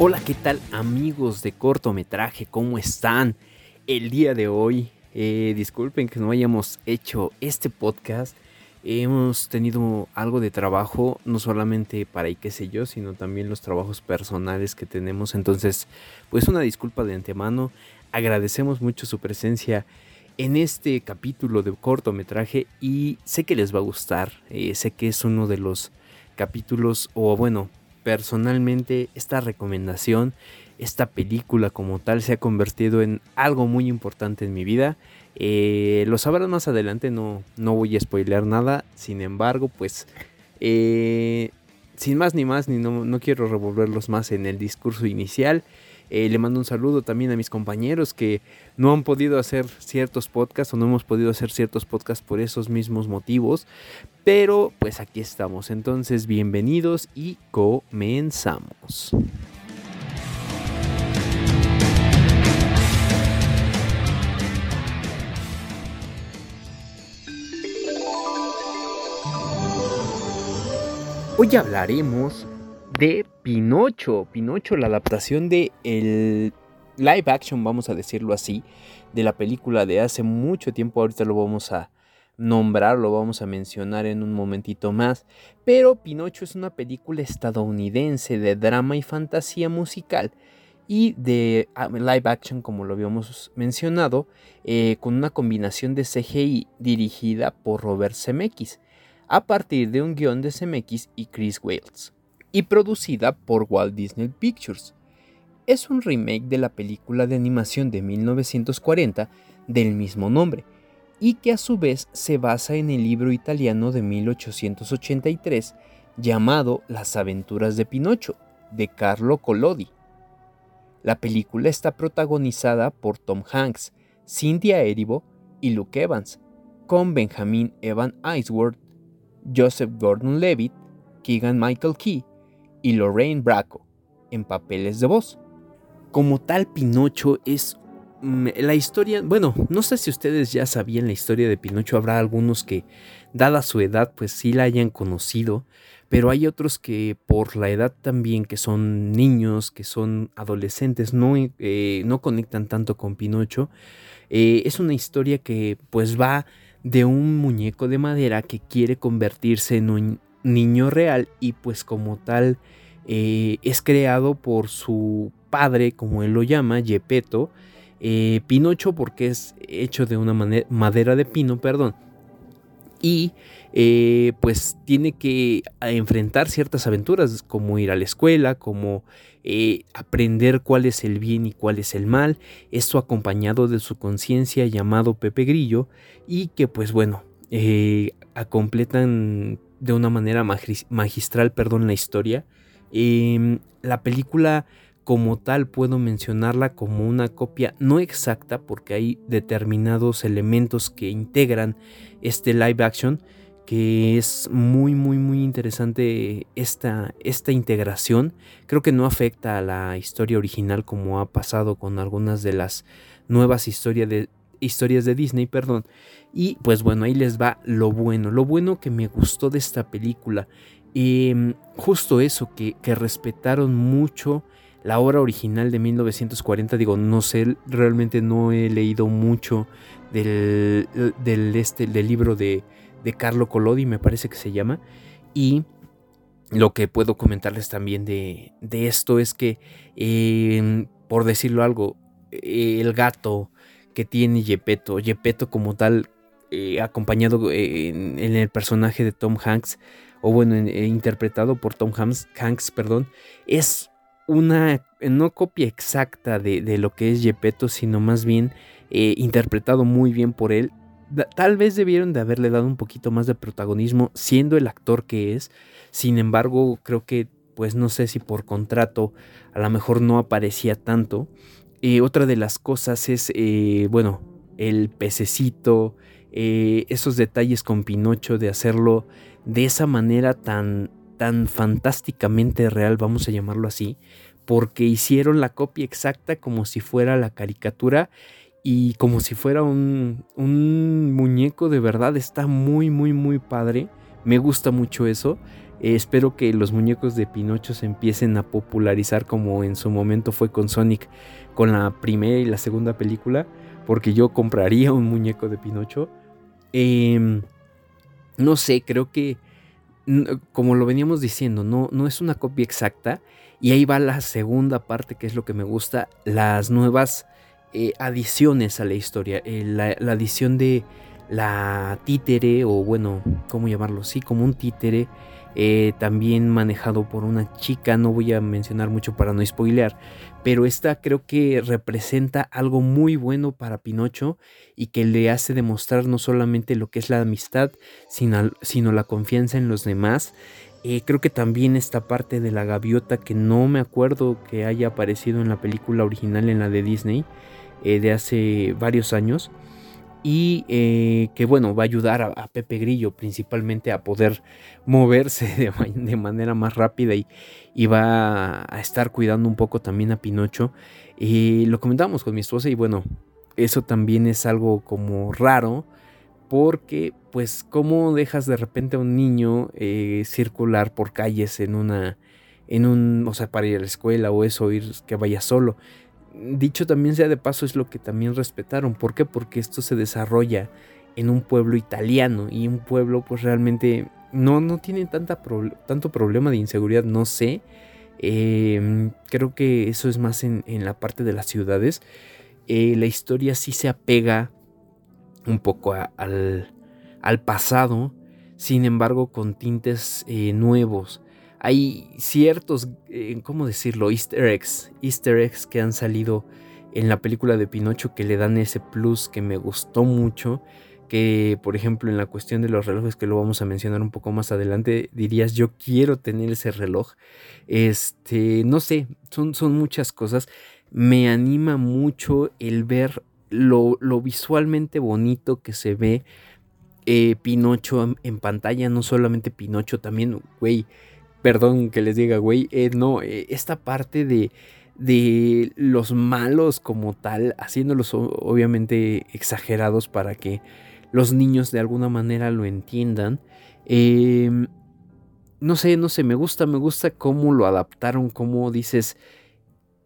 Hola, ¿qué tal amigos de cortometraje? ¿Cómo están? El día de hoy, eh, disculpen que no hayamos hecho este podcast. Hemos tenido algo de trabajo, no solamente para y qué sé yo, sino también los trabajos personales que tenemos. Entonces, pues una disculpa de antemano. Agradecemos mucho su presencia en este capítulo de cortometraje y sé que les va a gustar. Eh, sé que es uno de los capítulos, o bueno, personalmente esta recomendación, esta película como tal se ha convertido en algo muy importante en mi vida. Eh, lo sabrán más adelante, no, no voy a spoilear nada. Sin embargo, pues eh, sin más ni más, ni no, no quiero revolverlos más en el discurso inicial. Eh, le mando un saludo también a mis compañeros que no han podido hacer ciertos podcasts o no hemos podido hacer ciertos podcasts por esos mismos motivos. Pero pues aquí estamos. Entonces bienvenidos y comenzamos. Hoy hablaremos de Pinocho. Pinocho, la adaptación de el live action, vamos a decirlo así, de la película de hace mucho tiempo. Ahorita lo vamos a nombrar, lo vamos a mencionar en un momentito más. Pero Pinocho es una película estadounidense de drama y fantasía musical y de ah, live action, como lo habíamos mencionado, eh, con una combinación de CGI dirigida por Robert Zemeckis, a partir de un guion de Zemeckis y Chris Wales y producida por Walt Disney Pictures. Es un remake de la película de animación de 1940 del mismo nombre, y que a su vez se basa en el libro italiano de 1883 llamado Las aventuras de Pinocho, de Carlo Collodi. La película está protagonizada por Tom Hanks, Cynthia Erivo y Luke Evans, con Benjamin Evan Iceworth, Joseph Gordon-Levitt, Keegan Michael Key y Lorraine Bracco en papeles de voz. Como tal, Pinocho es mm, la historia, bueno, no sé si ustedes ya sabían la historia de Pinocho, habrá algunos que, dada su edad, pues sí la hayan conocido, pero hay otros que por la edad también, que son niños, que son adolescentes, no, eh, no conectan tanto con Pinocho. Eh, es una historia que pues va de un muñeco de madera que quiere convertirse en un niño real y pues como tal eh, es creado por su padre, como él lo llama, Gepetto, eh, Pinocho porque es hecho de una madera de pino, perdón. Y eh, pues tiene que enfrentar ciertas aventuras como ir a la escuela, como aprender cuál es el bien y cuál es el mal, esto acompañado de su conciencia llamado Pepe Grillo y que pues bueno, completan de una manera magistral, perdón, la historia. Em, la película como tal puedo mencionarla como una copia no exacta porque hay determinados elementos que integran este live action que es muy muy muy interesante esta, esta integración creo que no afecta a la historia original como ha pasado con algunas de las nuevas historias de, historias de Disney perdón y pues bueno, ahí les va lo bueno. Lo bueno que me gustó de esta película. Em, justo eso, que, respetaron mucho la obra original de 1940. Digo, no sé, realmente no he leído mucho del, del, este, del libro de, de Carlo Collodi, me parece que se llama. Y lo que puedo comentarles también de, de esto es que, em, por decirlo algo, el gato que tiene Gepetto, Gepetto como tal eh, acompañado eh, en, el personaje de Tom Hanks, o bueno, eh, interpretado por Tom Hanks, perdón, es una no copia exacta de, lo que es Gepetto, sino más bien interpretado muy bien por él. Tal vez debieron de haberle dado un poquito más de protagonismo siendo el actor que es. Sin embargo, creo que, pues no sé si por contrato a lo mejor no aparecía tanto. Otra de las cosas es, bueno, el pececito, eh, esos detalles con Pinocho, de hacerlo de esa manera tan, tan fantásticamente real, vamos a llamarlo así, porque hicieron la copia exacta como si fuera la caricatura y como si fuera un, un muñeco de verdad. Está muy, muy, muy padre. Me gusta mucho eso. Eh, espero que los muñecos de Pinocho se empiecen a popularizar como en su momento fue con Sonic, con la primera y la segunda película, porque yo compraría un muñeco de Pinocho. Em, no sé, creo que, como lo veníamos diciendo, no, no es una copia exacta. Y ahí va la segunda parte, que es lo que me gusta, las nuevas eh, adiciones a la historia. Eh, la, la, adición de la títere, o bueno, ¿cómo llamarlo? Sí, como un títere eh, también manejado por una chica, no voy a mencionar mucho para no spoilear, pero esta creo que representa algo muy bueno para Pinocho y que le hace demostrar no solamente lo que es la amistad, sino, sino la confianza en los demás. Eh, creo que también esta parte de la gaviota que no me acuerdo que haya aparecido en la película original, en la de Disney, eh, de hace varios años y eh, que bueno, va a ayudar a, Pepe Grillo principalmente a poder moverse de, manera más rápida y, y, va a estar cuidando un poco también a Pinocho. y lo comentamos con mi esposa y bueno, eso también es algo como raro porque pues cómo dejas de repente a un niño eh, circular por calles en una en un o sea para ir a la escuela o eso ir que vaya solo dicho también sea de paso, es lo que también respetaron. ¿Por qué? Porque esto se desarrolla en un pueblo italiano y un pueblo pues realmente no, no tiene tanta tanto problema de inseguridad, no sé. Em, creo que eso es más en, la parte de las ciudades. Eh, la historia sí se apega un poco al, al, pasado, sin embargo con tintes eh, nuevos hay ciertos, eh, ¿cómo decirlo? Easter eggs, easter eggs que han salido en la película de Pinocho que le dan ese plus que me gustó mucho. Que, por ejemplo, en la cuestión de los relojes, que lo vamos a mencionar un poco más adelante, dirías, yo quiero tener ese reloj. Este, no sé, son, son muchas cosas. Me anima mucho el ver lo, lo visualmente bonito que se ve eh, Pinocho en, pantalla, no solamente Pinocho, también, güey, perdón que les diga, güey, eh, no, eh, esta parte de, de los malos como tal, haciéndolos obviamente exagerados para que los niños de alguna manera lo entiendan. Em, no sé, no sé, me gusta, me gusta cómo lo adaptaron, cómo dices,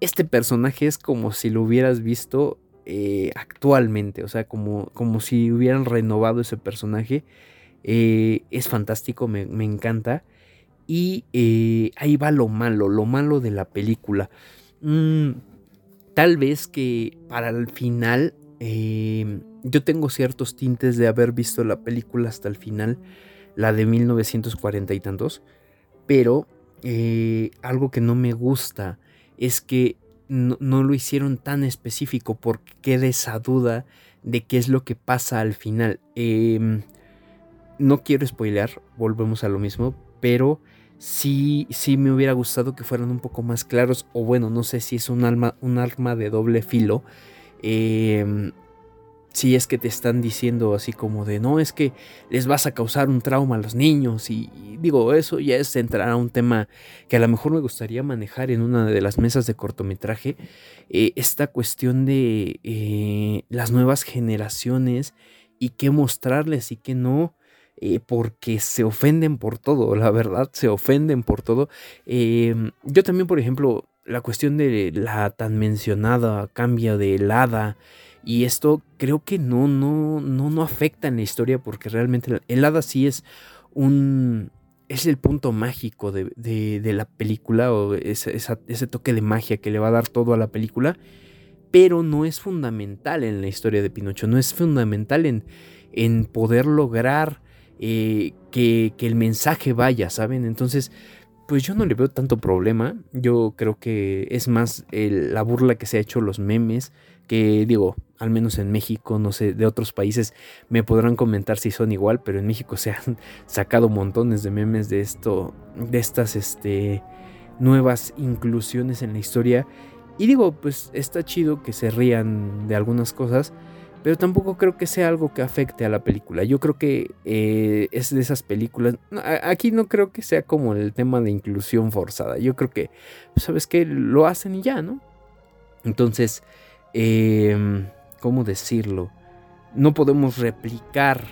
este personaje es como si lo hubieras visto eh, actualmente, o sea, como, como si hubieran renovado ese personaje. es fantástico, me, me encanta. Y eh, ahí va lo malo, lo malo de la película. Mm, tal vez que para el final em, yo tengo ciertos tintes de haber visto la película hasta el final, la de 1940 y tantos, pero eh, algo que no me gusta es que no, lo hicieron tan específico porque queda esa duda de qué es lo que pasa al final. Em, no quiero spoilear, volvemos a lo mismo, pero sí, sí me hubiera gustado que fueran un poco más claros. O bueno, no sé si es un, alma, un arma de doble filo. Em, si es que te están diciendo así como de no, es que les vas a causar un trauma a los niños. Y, digo, eso ya es entrar a un tema que a lo mejor me gustaría manejar en una de las mesas de cortometraje. Eh, esta cuestión de eh, las nuevas generaciones y qué mostrarles y qué no. Eh, porque se ofenden por todo, la verdad, se ofenden por todo. Em, yo también, por ejemplo, la cuestión de la tan mencionada cambio de helada y esto creo que no, no, no, no afecta en la historia porque realmente el hada sí es un... Es el punto mágico de, de, la película o ese, ese toque de magia que le va a dar todo a la película, pero no es fundamental en la historia de Pinocho, no es fundamental en, en poder lograr eh, que, el mensaje vaya, ¿saben? Entonces, pues yo no le veo tanto problema. Yo creo que es más la burla que se ha hecho los memes, que digo, al menos en México, no sé, de otros países me podrán comentar si son igual, pero en México se han sacado montones de memes de esto, de estas este, nuevas inclusiones en la historia. Y digo, pues está chido que se rían de algunas cosas, pero tampoco creo que sea algo que afecte a la película. Yo creo que eh, es de esas películas. aquí no creo que sea como el tema de inclusión forzada. Yo creo que, pues, ¿sabes qué? Lo hacen y ya, ¿no? Entonces, em, ¿cómo decirlo? No podemos replicar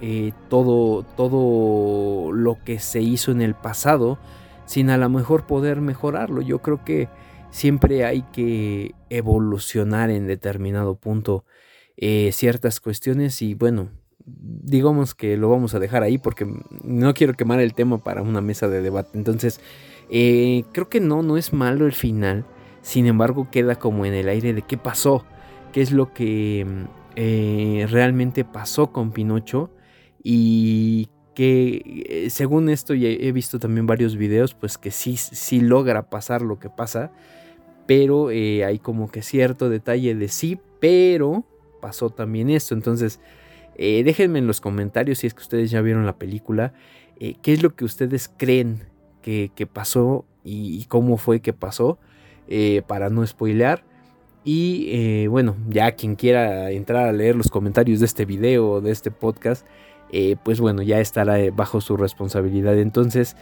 eh, todo, todo lo que se hizo en el pasado sin a lo mejor poder mejorarlo. Yo creo que siempre hay que evolucionar en determinado punto eh, ciertas cuestiones y bueno, digamos que lo vamos a dejar ahí porque no quiero quemar el tema para una mesa de debate. Entonces, eh, creo que no, no es malo el final. Sin embargo, queda como en el aire de qué pasó, qué es lo que eh, realmente pasó con Pinocho y que según esto ya he visto también varios videos, pues que sí, sí logra pasar lo que pasa, pero hay como que cierto detalle de sí, pero pasó también esto. Entonces, déjenme en los comentarios si es que ustedes ya vieron la película, qué es lo que ustedes creen que, pasó y, cómo fue que pasó, eh, para no spoilear. Y eh, bueno, ya quien quiera entrar a leer los comentarios de este video o de este podcast, eh, pues bueno, ya estará bajo su responsabilidad. Entonces,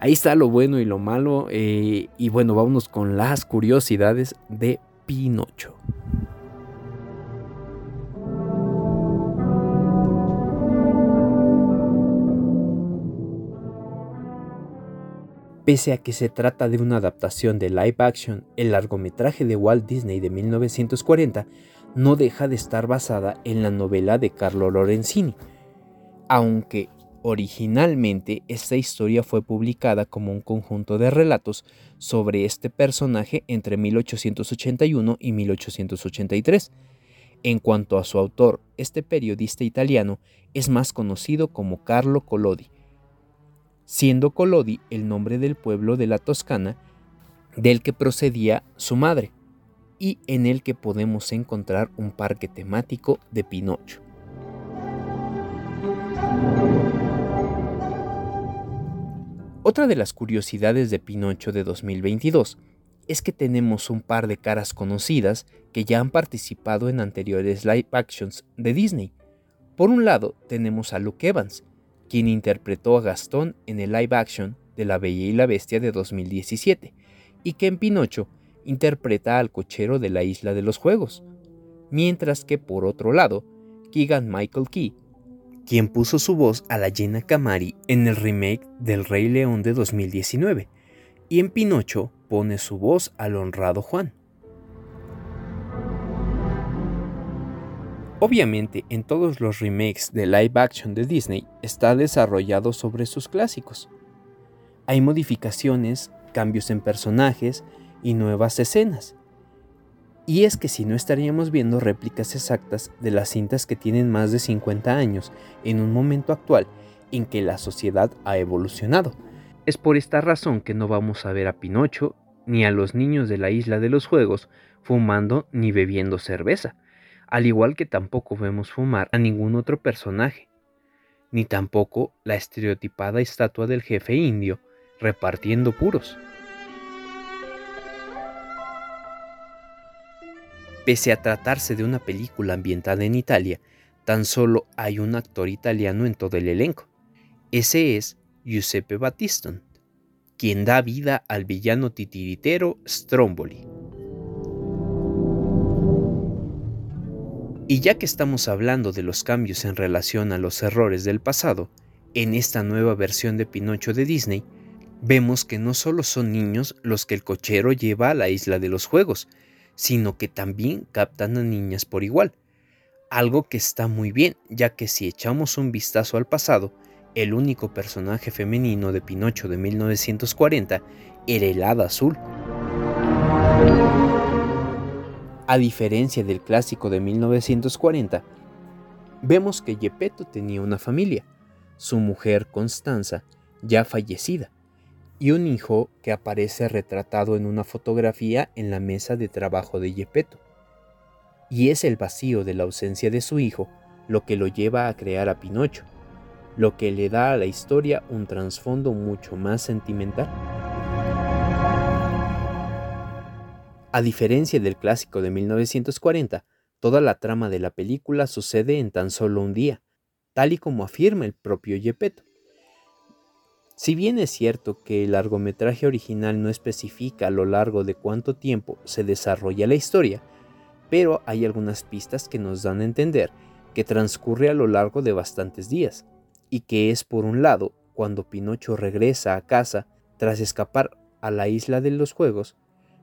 ahí está lo bueno y lo malo. y bueno, vámonos con las curiosidades de Pinocho. Pese a que se trata de una adaptación de live action, el largometraje de Walt Disney de 1940 no deja de estar basada en la novela de Carlo Lorenzini, aunque originalmente esta historia fue publicada como un conjunto de relatos sobre este personaje entre 1881 y 1883. En cuanto a su autor, este periodista italiano es más conocido como Carlo Collodi, siendo Colodi el nombre del pueblo de la Toscana del que procedía su madre, y en el que podemos encontrar un parque temático de Pinocho. Otra de las curiosidades de Pinocho de 2022 es que tenemos un par de caras conocidas que ya han participado en anteriores live actions de Disney. Por un lado tenemos a Luke Evans, quien interpretó a Gastón en el live action de La Bella y la Bestia de 2017, y que en Pinocho interpreta al cochero de la Isla de los Juegos, mientras que por otro lado, Keegan Michael Key, quien puso su voz a la Llena Camari en el remake del Rey León de 2019, y en Pinocho pone su voz al honrado Juan. Obviamente, en todos los remakes de live action de Disney está desarrollado sobre sus clásicos. Hay modificaciones, cambios en personajes y nuevas escenas. Y es que si no estaríamos viendo réplicas exactas de las cintas que tienen más de 50 años en un momento actual en que la sociedad ha evolucionado. Es por esta razón que no vamos a ver a Pinocho ni a los niños de la isla de los juegos fumando ni bebiendo cerveza al igual que tampoco vemos fumar a ningún otro personaje, ni tampoco la estereotipada estatua del jefe indio repartiendo puros. Pese a tratarse de una película ambientada en Italia, tan solo hay un actor italiano en todo el elenco. Ese es Giuseppe Battiston, quien da vida al villano titiritero Stromboli. Y ya que estamos hablando de los cambios en relación a los errores del pasado, en esta nueva versión de Pinocho de Disney, vemos que no solo son niños los que el cochero lleva a la isla de los juegos, sino que también captan a niñas por igual. Algo que está muy bien, ya que si echamos un vistazo al pasado, el único personaje femenino de Pinocho de 1940 era el hada azul. A diferencia del clásico de 1940, vemos que Gepetto tenía una familia, su mujer Constanza, ya fallecida, y un hijo que aparece retratado en una fotografía en la mesa de trabajo de Gepetto. Y es el vacío de la ausencia de su hijo lo que lo lleva a crear a Pinocho, lo que le da a la historia un trasfondo mucho más sentimental. A diferencia del clásico de 1940, toda la trama de la película sucede en tan solo un día, tal y como afirma el propio Gepetto. Si bien es cierto que el largometraje original no especifica a lo largo de cuánto tiempo se desarrolla la historia, pero hay algunas pistas que nos dan a entender que transcurre a lo largo de bastantes días, y que es por un lado cuando Pinocho regresa a casa tras escapar a la isla de los juegos,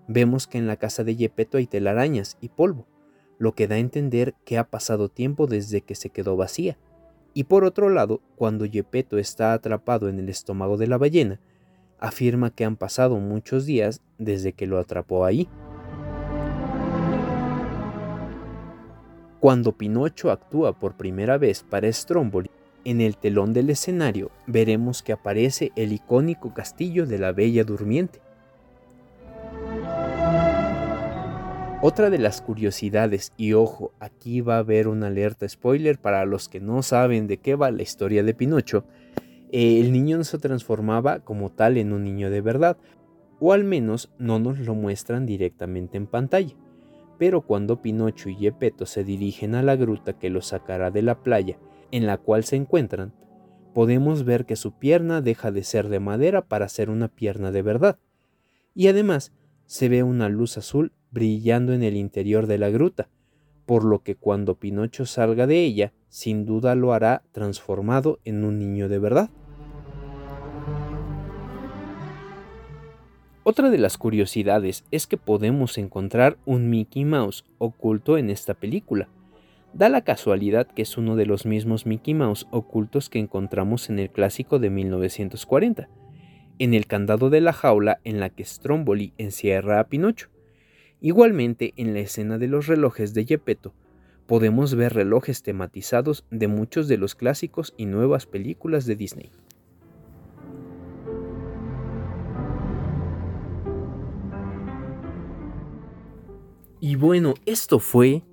vemos que en la casa de Gepetto hay telarañas y polvo, lo que da a entender que ha pasado tiempo desde que se quedó vacía. Y por otro lado, cuando Gepetto está atrapado en el estómago de la ballena, afirma que han pasado muchos días desde que lo atrapó ahí. Cuando Pinocho actúa por primera vez para Stromboli, en el telón del escenario veremos que aparece el icónico castillo de la Bella Durmiente. Otra de las curiosidades, y ojo, aquí va a haber una alerta spoiler para los que no saben de qué va la historia de Pinocho, eh, el niño no se transformaba como tal en un niño de verdad, o al menos no nos lo muestran directamente en pantalla. Pero cuando Pinocho y Gepetto se dirigen a la gruta que los sacará de la playa en la cual se encuentran, podemos ver que su pierna deja de ser de madera para ser una pierna de verdad, y además se ve una luz azul brillando en el interior de la gruta, por lo que cuando Pinocho salga de ella, sin duda lo hará transformado en un niño de verdad. Otra de las curiosidades es que podemos encontrar un Mickey Mouse oculto en esta película. Da la casualidad que es uno de los mismos Mickey Mouse ocultos que encontramos en el clásico de 1940, en el candado de la jaula en la que Stromboli encierra a Pinocho. Igualmente, en la escena de los relojes de Gepetto, podemos ver relojes tematizados de muchos de los clásicos y nuevas películas de Disney. Y bueno, esto fue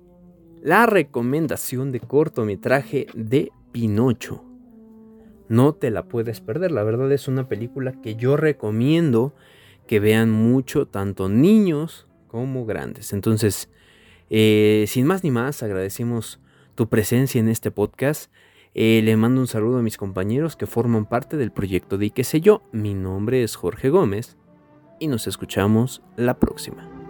la recomendación de cortometraje de Pinocho. No te la puedes perder, la verdad es una película que yo recomiendo que vean mucho, tanto niños como grandes. Entonces, eh, sin más ni más, agradecemos tu presencia en este podcast. Eh, le mando un saludo a mis compañeros que forman parte del proyecto de qué sé yo. Mi nombre es Jorge Gómez y nos escuchamos la próxima.